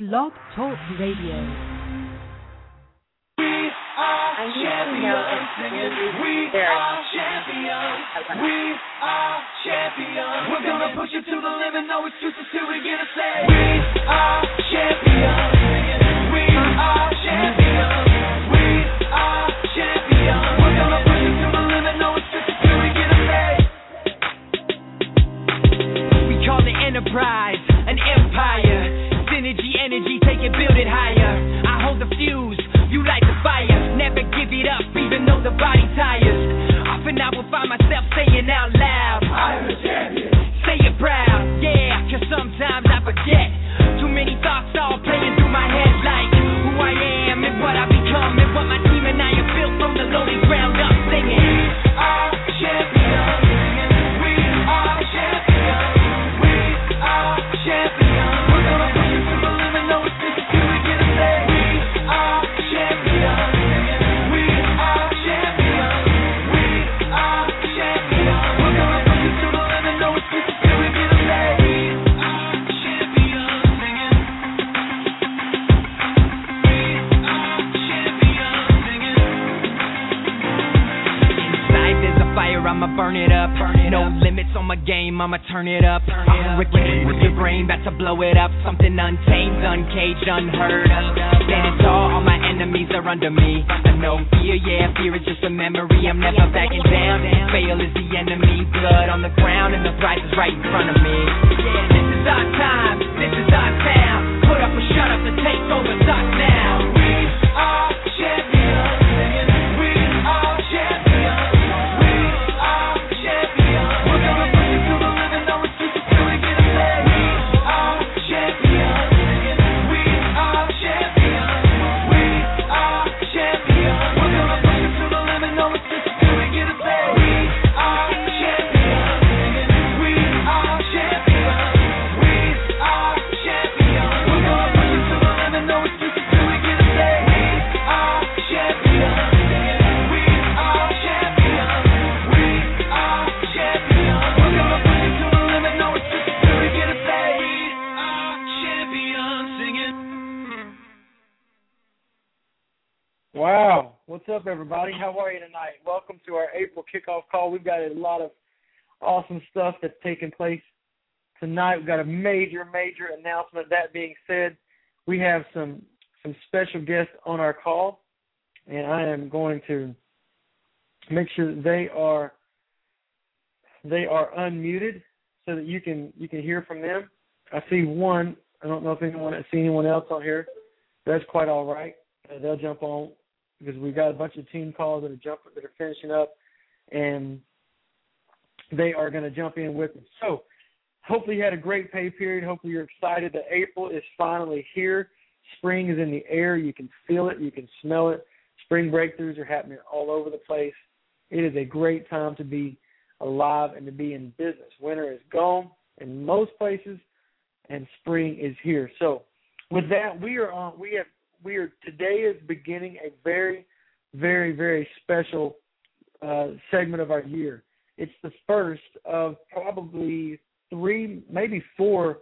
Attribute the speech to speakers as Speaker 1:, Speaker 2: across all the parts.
Speaker 1: Blog Talk Radio.
Speaker 2: I need to know if we are champions. We are champions. We're gonna push it to the limit, no excuses till we get a say. We are champions. We are champions. We are champions. We're gonna push it to the limit, no excuses till we get a say.
Speaker 3: We call it enterprise, an empire. Synergy, energy, take it, build it higher. I hold the fuse, you light the fire. Never give it up, even though the body tires. Often I will find myself saying out loud,
Speaker 2: I am a champion.
Speaker 3: say it proud,
Speaker 2: a
Speaker 3: I'ma burn it up. no limits on my game, I'ma turn it up. I'm hurricane with your brain, about to blow it up. Something untamed, uncaged, unheard of. Standing tall, all my enemies are under me. I know fear, yeah, fear is just a memory. I'm never backing down. Fail is the enemy. Blood on the ground, and the prize is right in front of me. Yeah, this is our time, this is our town. Put up or shut up, the takeover's us now.
Speaker 4: Everybody? How are you tonight? Welcome to our April kickoff call. We've got a lot of awesome stuff that's taking place tonight. We've got a major, major announcement. That being said, we have some some special guests on our call, and I am going to make sure that they are they are unmuted so that you can you can hear from them. I see one. I don't know if anyone I see anyone else on here. That's quite all right. Uh, they'll jump on because we've got a bunch of team calls that are jump that are finishing up, and they are going to jump in with us. So, hopefully, you had a great pay period. Hopefully, you're excited that April is finally here. Spring is in the air. You can feel it. You can smell it. Spring breakthroughs are happening all over the place. It is a great time to be alive and to be in business. Winter is gone in most places, and spring is here. So, with that, we are on. We have we are today is beginning a very, very, very special uh, segment of our year. It's the first of probably three, maybe four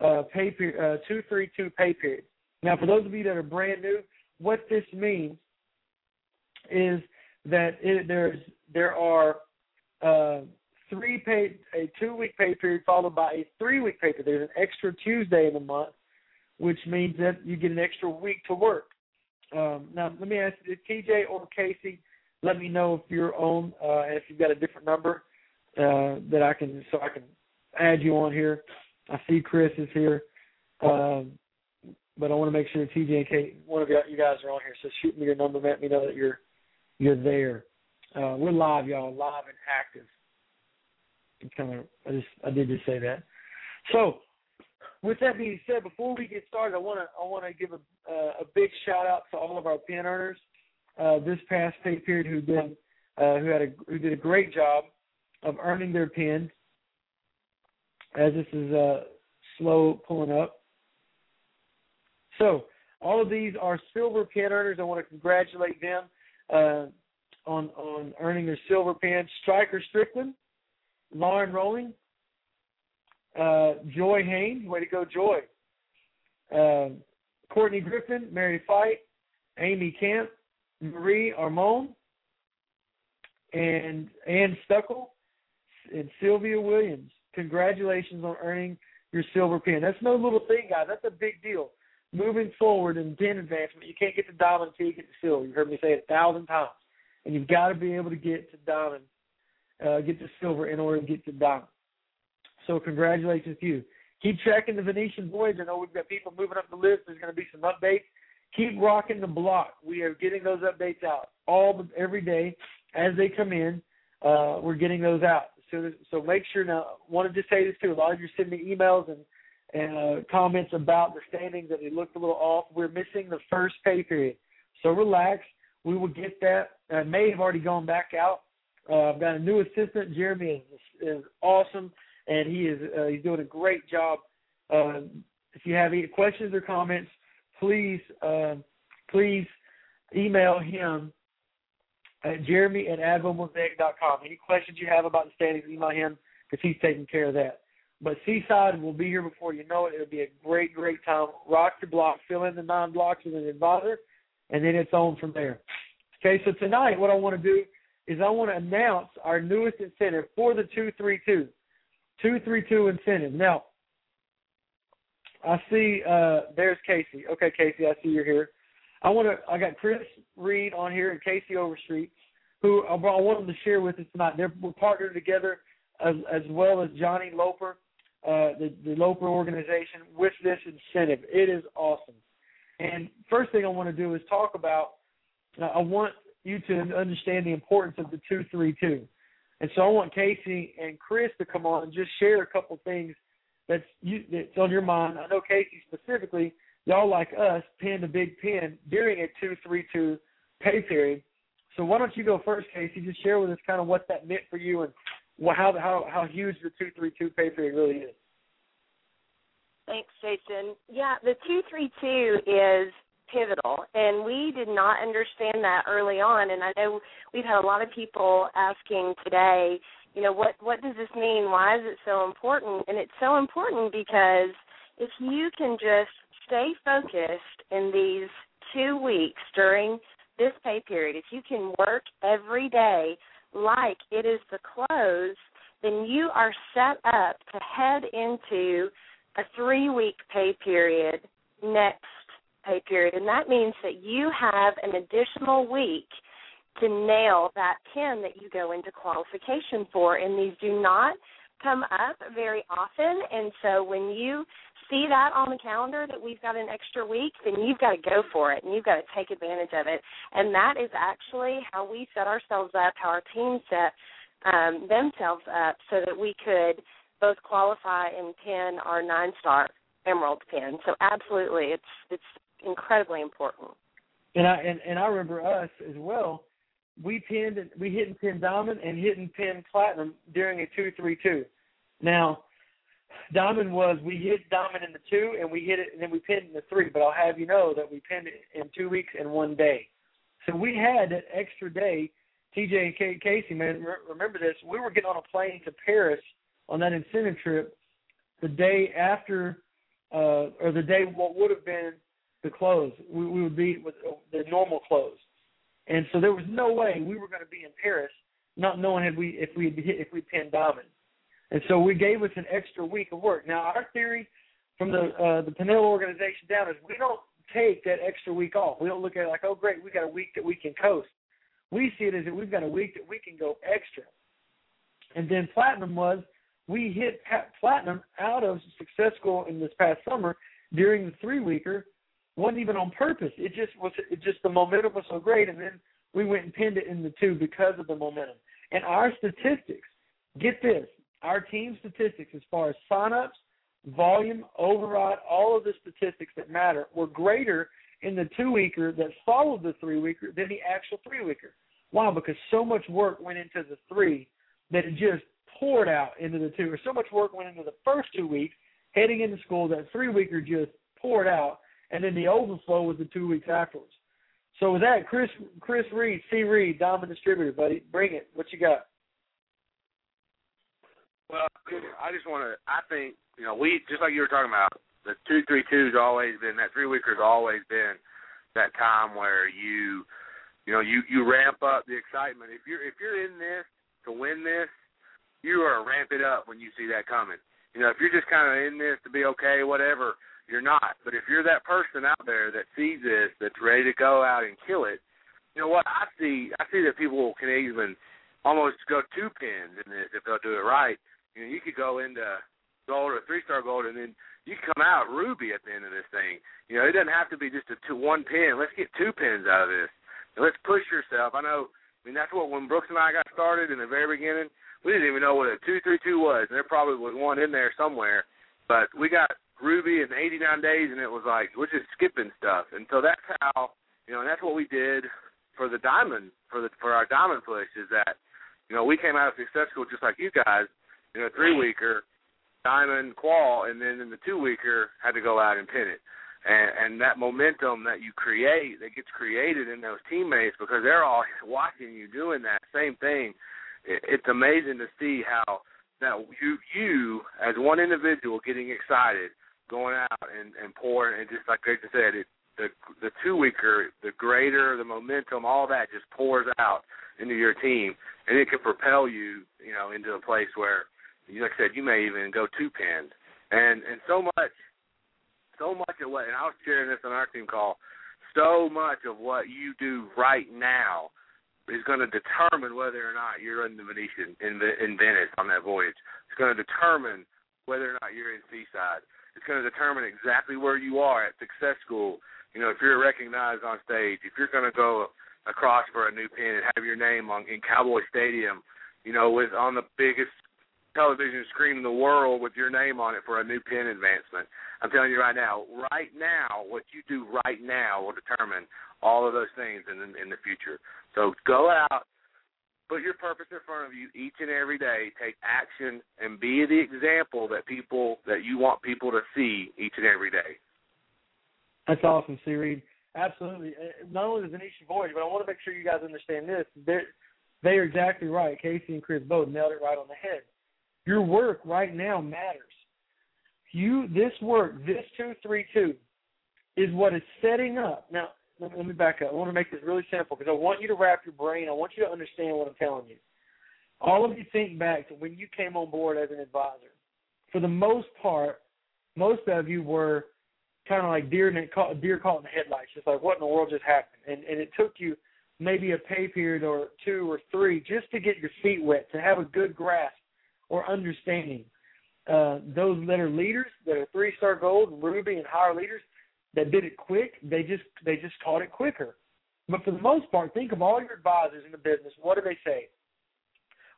Speaker 4: uh, pay uh, two, three, two pay periods. Now, for those of you that are brand new, what this means is that it, there's there are uh, three pay a two week pay period followed by a three week pay period. There's an extra Tuesday in the month, which means that you get an extra week to work. Um, now, let me ask you, TJ or Casey, let me know if you're on uh, if you've got a different number uh, that I can so I can add you on here. I see Chris is here, um, but I want to make sure TJ and Kate, one of you, guys are on here. So shoot me your number, let me know that you're you're there. Uh, we're live, y'all, live and active. Kind of I just I did just say that. So with that being said, before we get started, I want to I want to give a uh, a big shout out to all of our pin earners uh, this past pay period who did uh, who had a who did a great job of earning their pin. As this is uh, slow pulling up, so all of these are silver pin earners. I want to congratulate them uh, on on earning their silver pin. Striker Strickland, Lauren Rowling, uh, Joy Haynes, way to go, Joy. Uh, Courtney Griffin, Mary Fight, Amy Camp, Marie Armon, and Ann Stuckle, and Sylvia Williams. Congratulations on earning your silver pin. That's no little thing, guys. That's a big deal. Moving forward in pin advancement, you can't get to diamond until you get to silver. You've heard me say it a thousand times. And you've got to be able to get to diamond, uh, get to silver in order to get to diamond. So congratulations to you. Keep tracking the Venetian Voyage. I know we've got people moving up the list. There's going to be some updates. Keep rocking the block. We are getting those updates out all every day as they come in. Uh, we're getting those out. So so make sure now. Wanted to say this too. A lot of you send me emails and and uh, comments about the standings that it looked a little off. We're missing the first pay period. So relax. We will get that. I may have already gone back out. Uh, I've got a new assistant. Jeremy is, is awesome and he is uh, he's doing a great job. Uh, if you have any questions or comments, please uh, please email him at jeremy at advomosaic.com. Any questions you have about the standings, email him because he's taking care of that. But Seaside will be here before you know it. It'll be a great, great time. Rock your block, fill in the nine blocks with an advisor, and then it's on from there. Okay, so tonight what I want to do is I want to announce our newest incentive for the 232 two three two incentive. Now, I see uh there's Casey. Okay, Casey, I see you're here. I want to. I got Chris Reed on here and Casey Overstreet, who I want them to share with us tonight. They're we're partnered together as, as well as Johnny Loper, uh, the the Loper organization, with this incentive. It is awesome. And first thing I want to do is talk about. Uh, I want you to understand the importance of the two three two. And so I want Casey and Chris to come on and just share a couple things that's you that's on your mind. I know Casey specifically, y'all like us pinned a big pin during a two three two pay period. So why don't you go first, Casey? Just share with us kind of what that meant for you and how how how huge the two three two pay period really is.
Speaker 5: Thanks, Jason. Yeah, the two three two is pivotal and we did not understand that early on and I know we've had a lot of people asking today, you know, what what does this mean? Why is it so important? And it's so important because if you can just stay focused in these 2 weeks during this pay period, if you can work every day like it is the close, then you are set up to head into a 3 week pay period, and that means that you have an additional week to nail that pin that you go into qualification for. And these do not come up very often, and so when you see that on the calendar that we've got an extra week, then you've got to go for it and you've got to take advantage of it. And that is actually how we set ourselves up, how our team set um, themselves up so that we could both qualify and pin our nine star emerald pin. So absolutely, it's it's incredibly important.
Speaker 4: And I and, and I remember us as well. We pinned we hit and pinned diamond and hit and pinned platinum during a two three two. Now, diamond was we hit diamond in the two and we hit it and then we pinned in the three. But I'll have you know that we pinned it in two weeks and one day. So we had that extra day. TJ and Casey, man, remember this? We were getting on a plane to Paris on that incentive trip the day after, uh, or the day what would have been the close. We, we would be with the normal close, and so there was no way we were going to be in Paris, not knowing if we if we if we pinned diamond, and so we gave us an extra week of work. Now our theory from the uh, the Pinnell organization down is we don't take that extra week off. We don't look at it like, oh great, we got a week that we can coast. We see it as that we've got a week that we can go extra. And then platinum was we hit platinum out of successful in this past summer during the three weeker wasn't even on purpose. It just was. It just the momentum was so great, and then we went and pinned it in the two because of the momentum. And our statistics, get this, our team statistics as far as signups, volume, override, all of the statistics that matter were greater in the two weeker that followed the three weeker than the actual three weeker. Why? Because so much work went into the three that it just poured out into the two, or so much work went into the first two weeks heading into school that three weeker just poured out, and then the overflow was the two weeks afterwards. So with that, Chris Chris Reed, C Reed, Diamond Distributor, buddy, bring it. What you got?
Speaker 6: Well, I just want to. I think you know we just like you were talking about the two three always been that three weeker's always been that time where you you know you you ramp up the excitement. If you're if you're in this to win this, you are ramp it up when you see that coming. You know if you're just kind of in this to be okay, whatever, you're not. But if you're that person out there that sees this, that's ready to go out and kill it, you know what I see. I see that people can even almost go two pins in this if they'll do it right. You know, you could go into gold or three star gold, and then you come out ruby at the end of this thing. You know, it doesn't have to be just a two one pin. Let's get two pins out of this. And let's push yourself. I know. I mean, that's what when Brooks and I got started in the very beginning, we didn't even know what a two three two was, and there probably was one in there somewhere. But we got Ruby in 89 days, and it was like we're just skipping stuff. And so that's how you know, and that's what we did for the diamond for the for our diamond push is that you know we came out of success school just like you guys in a three weeker, diamond qual, and then in the two weeker had to go out and pin it. And, and that momentum that you create, that gets created in those teammates because they're all watching you doing that same thing. It, it's amazing to see how that you you as one individual getting excited, going out and and pouring, and just like Greg said, it the the two weeker, the greater the momentum, all that just pours out into your team, and it can propel you, you know, into a place where like I said, you may even go two pins, and and so much, so much of what, and I was sharing this on our team call, so much of what you do right now is going to determine whether or not you're in the Venetian in in Venice on that voyage. It's going to determine whether or not you're in Seaside. It's going to determine exactly where you are at Success School. You know, if you're recognized on stage, if you're going to go across for a new pin and have your name on in Cowboy Stadium, you know, with on the biggest television screen in the world with your name on it for a new pin advancement. I'm telling you right now, right now, what you do right now will determine all of those things in in the future. So go out, put your purpose in front of you each and every day, take action, and be the example that people that you want people to see each and every day.
Speaker 4: That's awesome, C. Reed. Absolutely. Uh, Not only the Venetian voyage, but I want to make sure you guys understand this. They're, they are exactly right. Casey and Chris both nailed it right on the head your work right now matters. You this work, this two three two, is what is setting up. Now, let me, back up. I want to make this really simple because I want you to wrap your brain. I want you to understand what I'm telling you. All of you think back to when you came on board as an advisor. For the most part, most of you were kind of like deer in deer caught in the headlights, just like what in the world just happened. And and it took you maybe a pay period or two or three just to get your feet wet, to have a good grasp or understanding. Uh, those that are leaders, that are three star gold, ruby, and higher leaders, that did it quick, they just they just caught it quicker. But for the most part, think of all your advisors in the business. What do they say?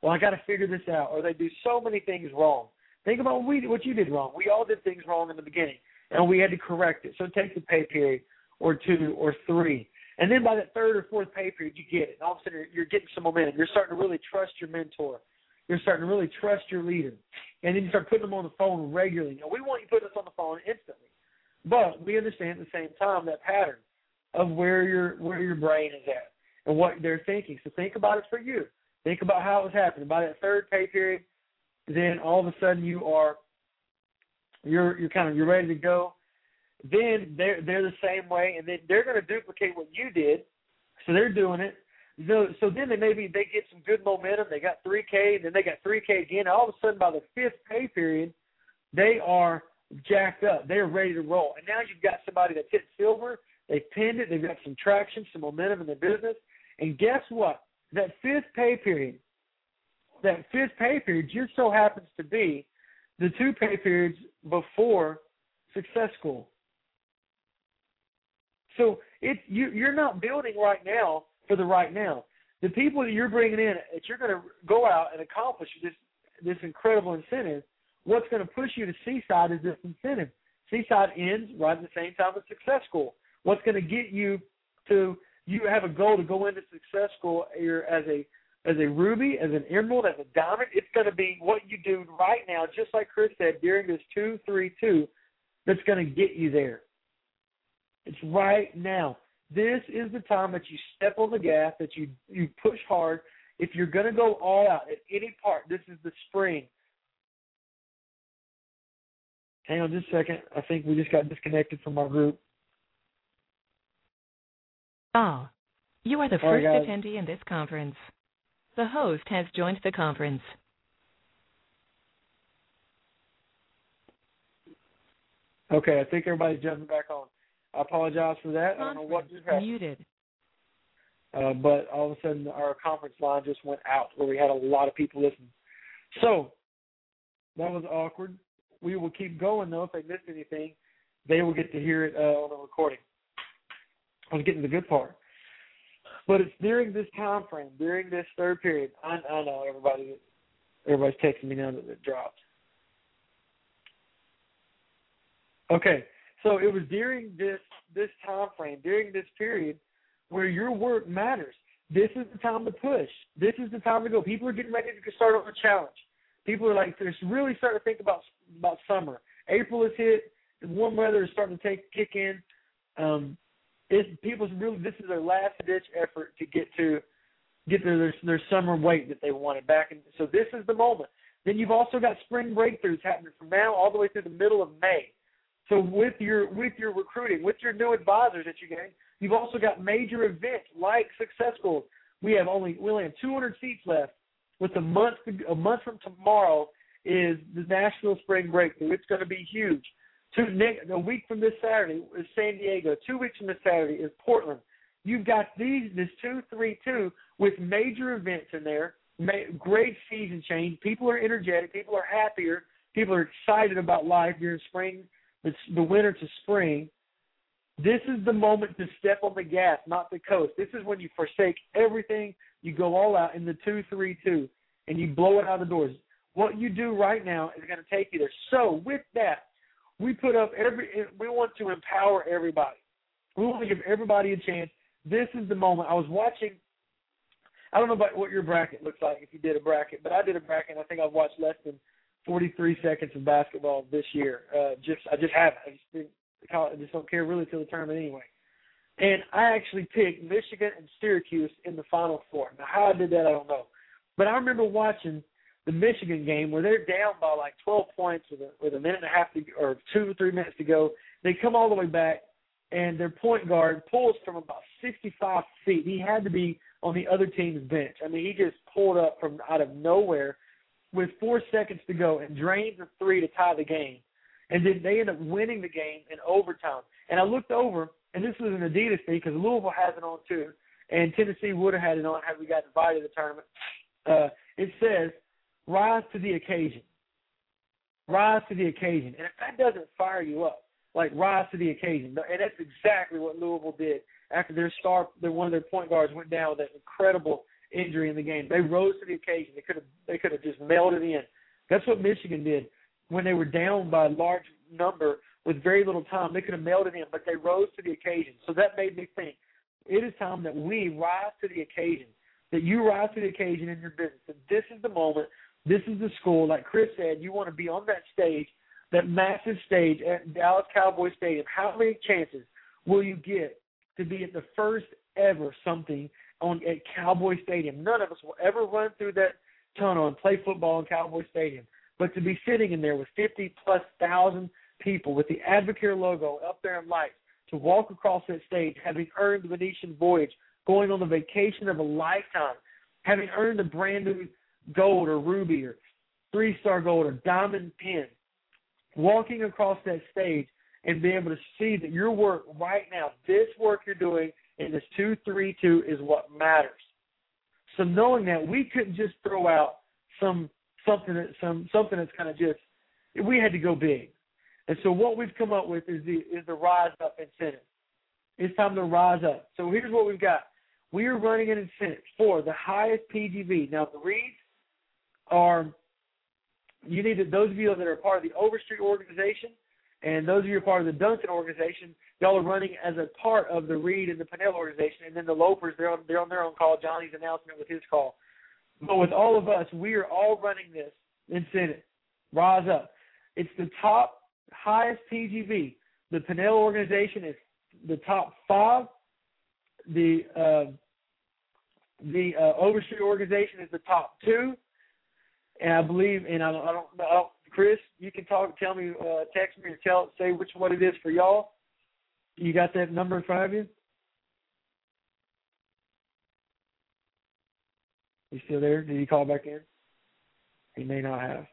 Speaker 4: Well, I got to figure this out, or they do so many things wrong. Think about what we what you did wrong. We all did things wrong in the beginning, and we had to correct it. So take the pay period or two or three, and then by that third or fourth pay period, you get it. And all of a sudden, you're getting some momentum. You're starting to really trust your mentor you're starting to really trust your leader. And then you start putting them on the phone regularly. Now, we want you to put us on the phone instantly. But we understand at the same time that pattern of where your where your brain is at and what they're thinking. So think about it for you. Think about how it was happening. By that third pay period, then all of a sudden you are you're you're kind of you're ready to go. Then they're they're the same way, and then they're going to duplicate what you did. So they're doing it. So, so then they maybe they get some good momentum. They got 3K, and then they got 3K again. All of a sudden, by the fifth pay period, they are jacked up. They're ready to roll. And now you've got somebody that's hit silver. They've pinned it. They've got some traction, some momentum in their business. And guess what? That fifth pay period, that fifth pay period just so happens to be the two pay periods before success school. So it you you're not building right now for the right now. The people that you're bringing in that you're going to go out and accomplish this this incredible incentive What's going to push you to Seaside is this incentive. Seaside ends right at the same time as Success School. What's going to get you to you have a goal to go into Success School as a as a ruby, as an emerald, as a diamond. It's going to be what you do right now, just like Chris said during this two three two, that's going to get you there. It's right now. This is the time that you step on the gas, that you you push hard. If you're going to go all out at any part, this is the spring. Hang on just a second. I think we just got disconnected from our group.
Speaker 7: Ah, you are the
Speaker 4: All right,
Speaker 7: first
Speaker 4: guys.
Speaker 7: attendee in this conference. The host has joined the conference.
Speaker 4: Okay, I think everybody's jumping back on. I apologize for that. I don't know what just happened.
Speaker 7: Muted.
Speaker 4: Uh, but all of a sudden our conference line just went out where we had a lot of people listening. So that was awkward. We will keep going though. If they missed anything, they will get to hear it uh, on the recording. I was getting to the good part. But it's during this time frame, during this third period. I, I know everybody, everybody's texting me now that it dropped. Okay, so it was during this this time frame, during this period, where your work matters. This is the time to push. This is the time to go. People are getting ready to start on a challenge. People are like, they're really starting to think about about summer. April is hit. The warm weather is starting to take kick in. Um, it's people's really this is their last ditch effort to get to get to their their summer weight that they wanted back. And so this is the moment. Then you've also got spring breakthroughs happening from now all the way through the middle of May. So with your with your recruiting, with your new advisors that you're getting, you've also got major events like Success Schools. We have only we only have 200 seats left. With a month a month from tomorrow is the National Spring break. Breakthrough. It's going to be huge. Two a week from this Saturday is San Diego. Two weeks from this Saturday is Portland. You've got these this two three two with major events in there. Great season change. People are energetic. People are happier. People are excited about life during spring the winter to spring, this is the moment to step on the gas, not the coast. This is when you forsake everything, you go all out in the two three two, and you blow it out the doors. What you do right now is going to take you there. So with that, we put up every. We want to empower everybody. We want to give everybody a chance. This is the moment. I was watching. I don't know about what your bracket looks like if you did a bracket, but I did a bracket. And I think I've watched less than 43 seconds of basketball this year. Uh, just I just haven't. I just didn't, I just don't care really till the tournament anyway. And I actually picked Michigan and Syracuse in the Final Four. Now how I did that I don't know, but I remember watching the Michigan game where they're down by like 12 points with a, with a minute and a half to or two or three minutes to go. They come all the way back, and their point guard pulls from about 65 feet. He had to be on the other team's bench. I mean, he just pulled up from out of nowhere with four seconds to go and drains a three to tie the game. And then they end up winning the game in overtime. And I looked over, and this was an Adidas thing because Louisville has it on too, and Tennessee would have had it on had we got invited to the tournament. Uh, it says, "Rise to the occasion." Rise to the occasion, and if that doesn't fire you up, like rise to the occasion, and that's exactly what Louisville did after their star, their one of their point guards went down with that incredible injury in the game. They rose to the occasion. They could have they could have just mailed it in. That's what Michigan did when they were down by a large number with very little time. They could have it in, but they rose to the occasion. So that made me think it is time that we rise to the occasion. That you rise to the occasion in your business. That this is the moment. This is the school. Like Chris said, you want to be on that stage, that massive stage at Dallas Cowboys Stadium. How many chances will you get to be at the first ever something on at Cowboy Stadium. None of us will ever run through that tunnel and play football in Cowboy Stadium. But to be sitting in there with 50 plus thousand people with the Advocare logo up there in lights, to walk across that stage, having earned the Venetian voyage, going on the vacation of a lifetime, having earned a brand new gold or ruby or three star gold or diamond pin, walking across that stage and being able to see that your work right now, this work you're doing in this two three two is what matters. So knowing that we couldn't just throw out some something that some something that's kind of just we had to go big. And so what we've come up with is the is the rise up incentive. It's time to rise up. So here's what we've got. We are running an incentive for the highest PGV. Now the reads are you need to, those of you that are part of the Overstreet organization and those of you are part of the Duncan organization, y'all are running as a part of the Reed and the Pinnell organization, and then the Lopers, they're on, they're on their own call. Johnny's announcement with his call. But with all of us, we are all running this incentive. Rise up. It's the top highest PGV. The Pinnell organization is the top five. The uh, the uh, Overstreet organization is the top two, and I believe, and I don't, I don't, I don't Chris, you can talk, tell me, uh, text me, or tell, say which one it is for y'all. You got that number in front of you? You still there? Did he call back in? He may not have.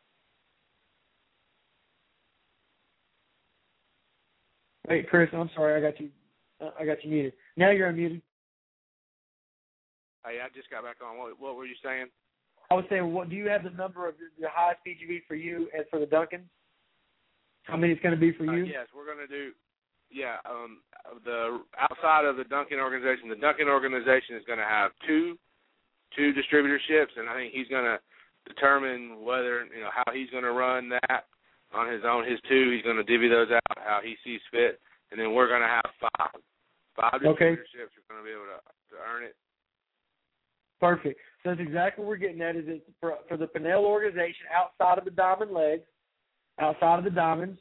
Speaker 4: Wait, Chris, I'm sorry, I got you. Uh, I got you muted. Now you're unmuted.
Speaker 6: Hey, I just got back on. What, what were you saying?
Speaker 4: I was saying, what do you have the number of the, highest PGV for you and for the Duncans? How many it's going to be for
Speaker 6: Uh,
Speaker 4: you?
Speaker 6: yes, we're going to do. Yeah, um, the outside of the Duncan organization, the Duncan organization is going to have two two distributorships, and I think he's going to determine whether you know how he's going to run that on his own. His two, he's going to divvy those out how he sees fit, and then we're going to have five five
Speaker 4: Okay.
Speaker 6: distributorships. We're going to be able to to earn it.
Speaker 4: Perfect. So that's exactly what we're getting at. Is it for for the Pinnell organization outside of the diamond legs, outside of the diamonds,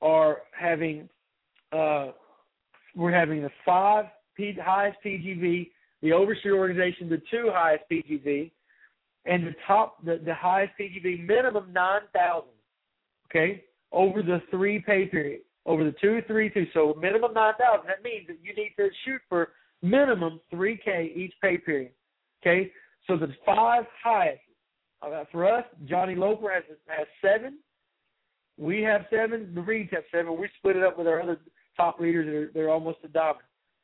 Speaker 4: are having uh, we're having the five P, highest PGV, the Overstreet organization the two highest PGV, and the top the, the highest PGV minimum nine thousand. Okay, over the three pay period, over the two, three, two. So minimum nine thousand. That means that you need to shoot for minimum three K each pay period. Okay, so the five highest uh, for us, Johnny Loper has has seven. We have seven. The Reeds have seven. We split it up with our other top leaders. They're, they're almost a diamond.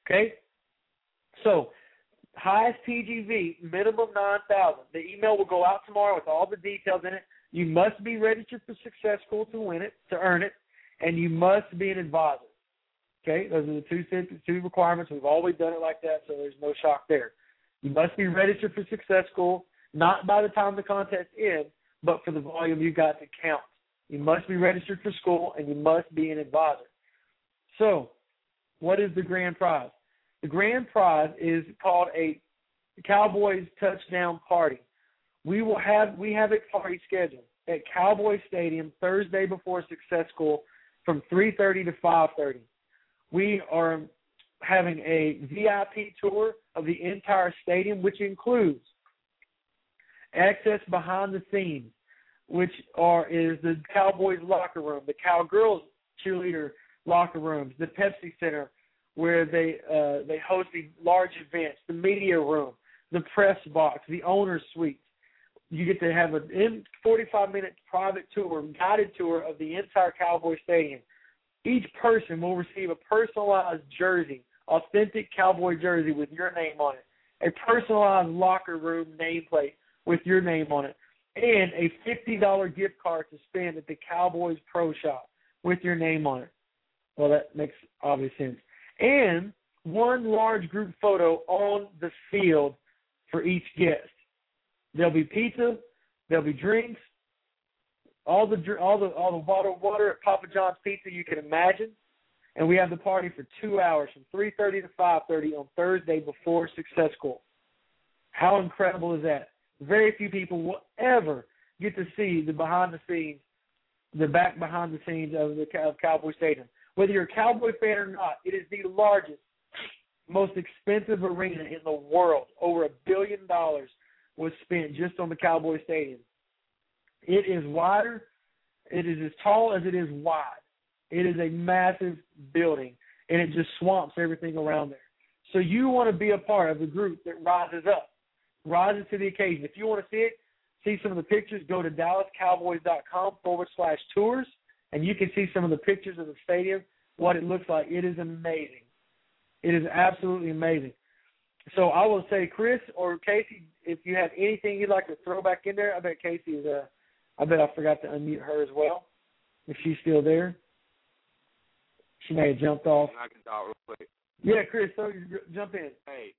Speaker 4: Okay, so highest PGV minimum nine thousand. The email will go out tomorrow with all the details in it. You must be registered for Success School to win it, to earn it, and you must be an advisor. Okay, those are the two two requirements. We've always done it like that, so there's no shock there. You must be registered for Success School, not by the time the contest ends, but for the volume you got to count. You must be registered for school, and you must be an advisor. So, what is the grand prize? The grand prize is called a Cowboys touchdown party. We will have we have a party scheduled at Cowboy Stadium Thursday before Success School from 3:30 to 5:30. We are having a VIP tour of the entire stadium, which includes access behind the scenes, which are is the Cowboys locker room, the Cowgirls cheerleader locker rooms, the Pepsi Center, where they uh, they host the large events, the media room, the press box, the owner's suite. You get to have in 45 minute private tour, guided tour of the entire Cowboy Stadium. Each person will receive a personalized jersey, authentic Cowboy jersey with your name on it, a personalized locker room nameplate with your name on it, and a $50 gift card to spend at the Cowboys Pro Shop with your name on it. Well, that makes obvious sense. And one large group photo on the field for each guest. There'll be pizza, there'll be drinks, all the all the all the bottled water at Papa John's Pizza you can imagine, and we have the party for two hours from 3:30 to 5:30 on Thursday before Success School. How incredible is that? Very few people will ever get to see the behind the scenes, the back behind the scenes of the of Cowboy Stadium. Whether you're a Cowboy fan or not, it is the largest, most expensive arena in the world. Over a billion dollars was spent just on the Cowboy Stadium. It is wider. It is as tall as it is wide. It is a massive building, and it just swamps everything around there. So you want to be a part of the group that rises up, rises to the occasion. If you want to see it, see some of the pictures, go to DallasCowboys.com forward slash tours, and you can see some of the pictures of the stadium, what it looks like. It is amazing. It is absolutely amazing. So I will say, Chris or Casey, if you have anything you'd like to throw back in there, I bet Casey is. Uh, I bet I forgot to unmute her as well. If she's still there, she may have jumped off.
Speaker 6: I can talk real quick.
Speaker 4: Yeah, Chris, so you jump in.
Speaker 6: Hey,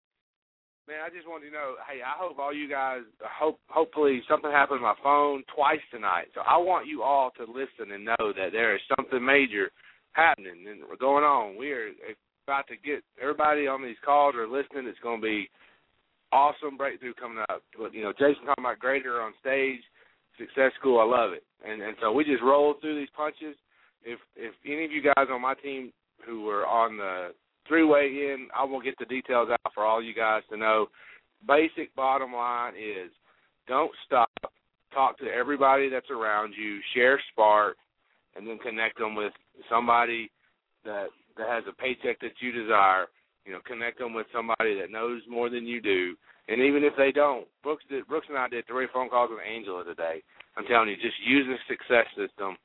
Speaker 6: man, I just wanted to know. Hey, I hope all you guys. Hope hopefully something happened to my phone twice tonight. So I want you all to listen and know that there is something major happening and going on. We are about to get everybody on these calls or listening. It's going to be awesome breakthrough coming up. But you know, Jason talking about greater on stage, success school. I love it. And and so we just roll through these punches. If if any of you guys on my team who were on the three way in, I won't get the details out for all you guys to know. Basic bottom line is don't stop. Talk to everybody that's around you. Share Spark, and then connect them with somebody that that has a paycheck that you desire. You know, connect them with somebody that knows more than you do. And even if they don't, Brooks did. Brooks and I did three phone calls with Angela today. I'm telling you, just use the success system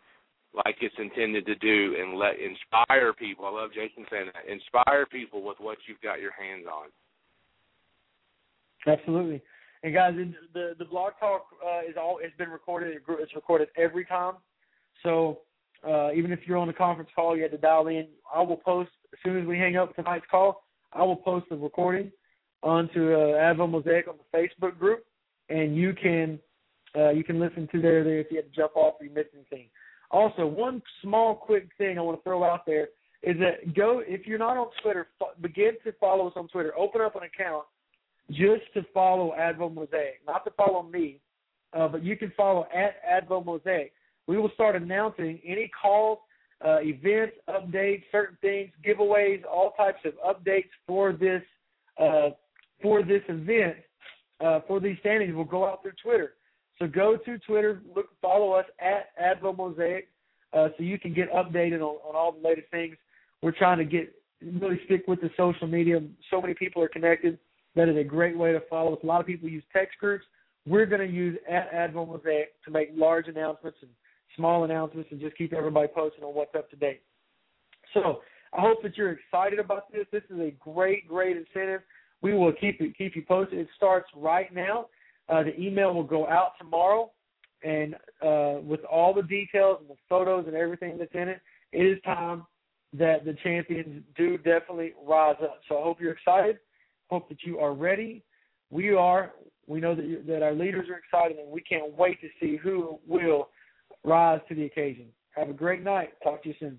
Speaker 6: like it's intended to do, and let inspire people. I love Jason saying that. Inspire people with what you've got your hands on.
Speaker 4: Absolutely. And guys, the the blog talk uh, is all it's been recorded. It's recorded every time. So uh, even if you're on a conference call, you had to dial in. I will post as soon as we hang up tonight's call. I will post the recording onto uh, Mosaic on the Facebook group, and you can uh, you can listen to there there if you had to jump off or you missed anything. Also, one small quick thing I want to throw out there is that go if you're not on Twitter, f- begin to follow us on Twitter. Open up an account just to follow Advo Mosaic, not to follow me, uh, but you can follow at Advo Mosaic. We will start announcing any calls, uh, events, updates, certain things, giveaways, all types of updates for this uh, for this event uh, for these standings We'll go out through Twitter. So go to Twitter, look, follow us at Advo Mosaic, uh, so you can get updated on, on all the latest things. We're trying to get really stick with the social media. So many people are connected. That is a great way to follow us. A lot of people use text groups. We're going to use at Advo Mosaic to make large announcements and small announcements and just keep everybody posted on what's up to date. So I hope that you're excited about this. This is a great, great incentive. We will keep it, keep you posted. It starts right now. Uh, the email will go out tomorrow, and uh, with all the details and the photos and everything that's in it, it is time that the champions do definitely rise up. So I hope you're excited. Hope that you are ready. We are. We know that that our leaders are excited, and we can't wait to see who will rise to the occasion. Have a great night. Talk to you soon.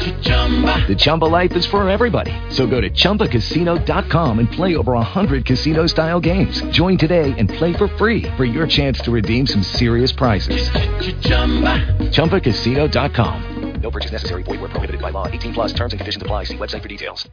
Speaker 8: The Chumba life is for everybody. So go to ChumbaCasino.com and play over 100 casino-style games. Join today and play for free for your chance to redeem some serious prizes. ChumbaCasino.com.
Speaker 9: No purchase necessary. Void where prohibited by law. 18 plus terms and conditions apply. See website for details.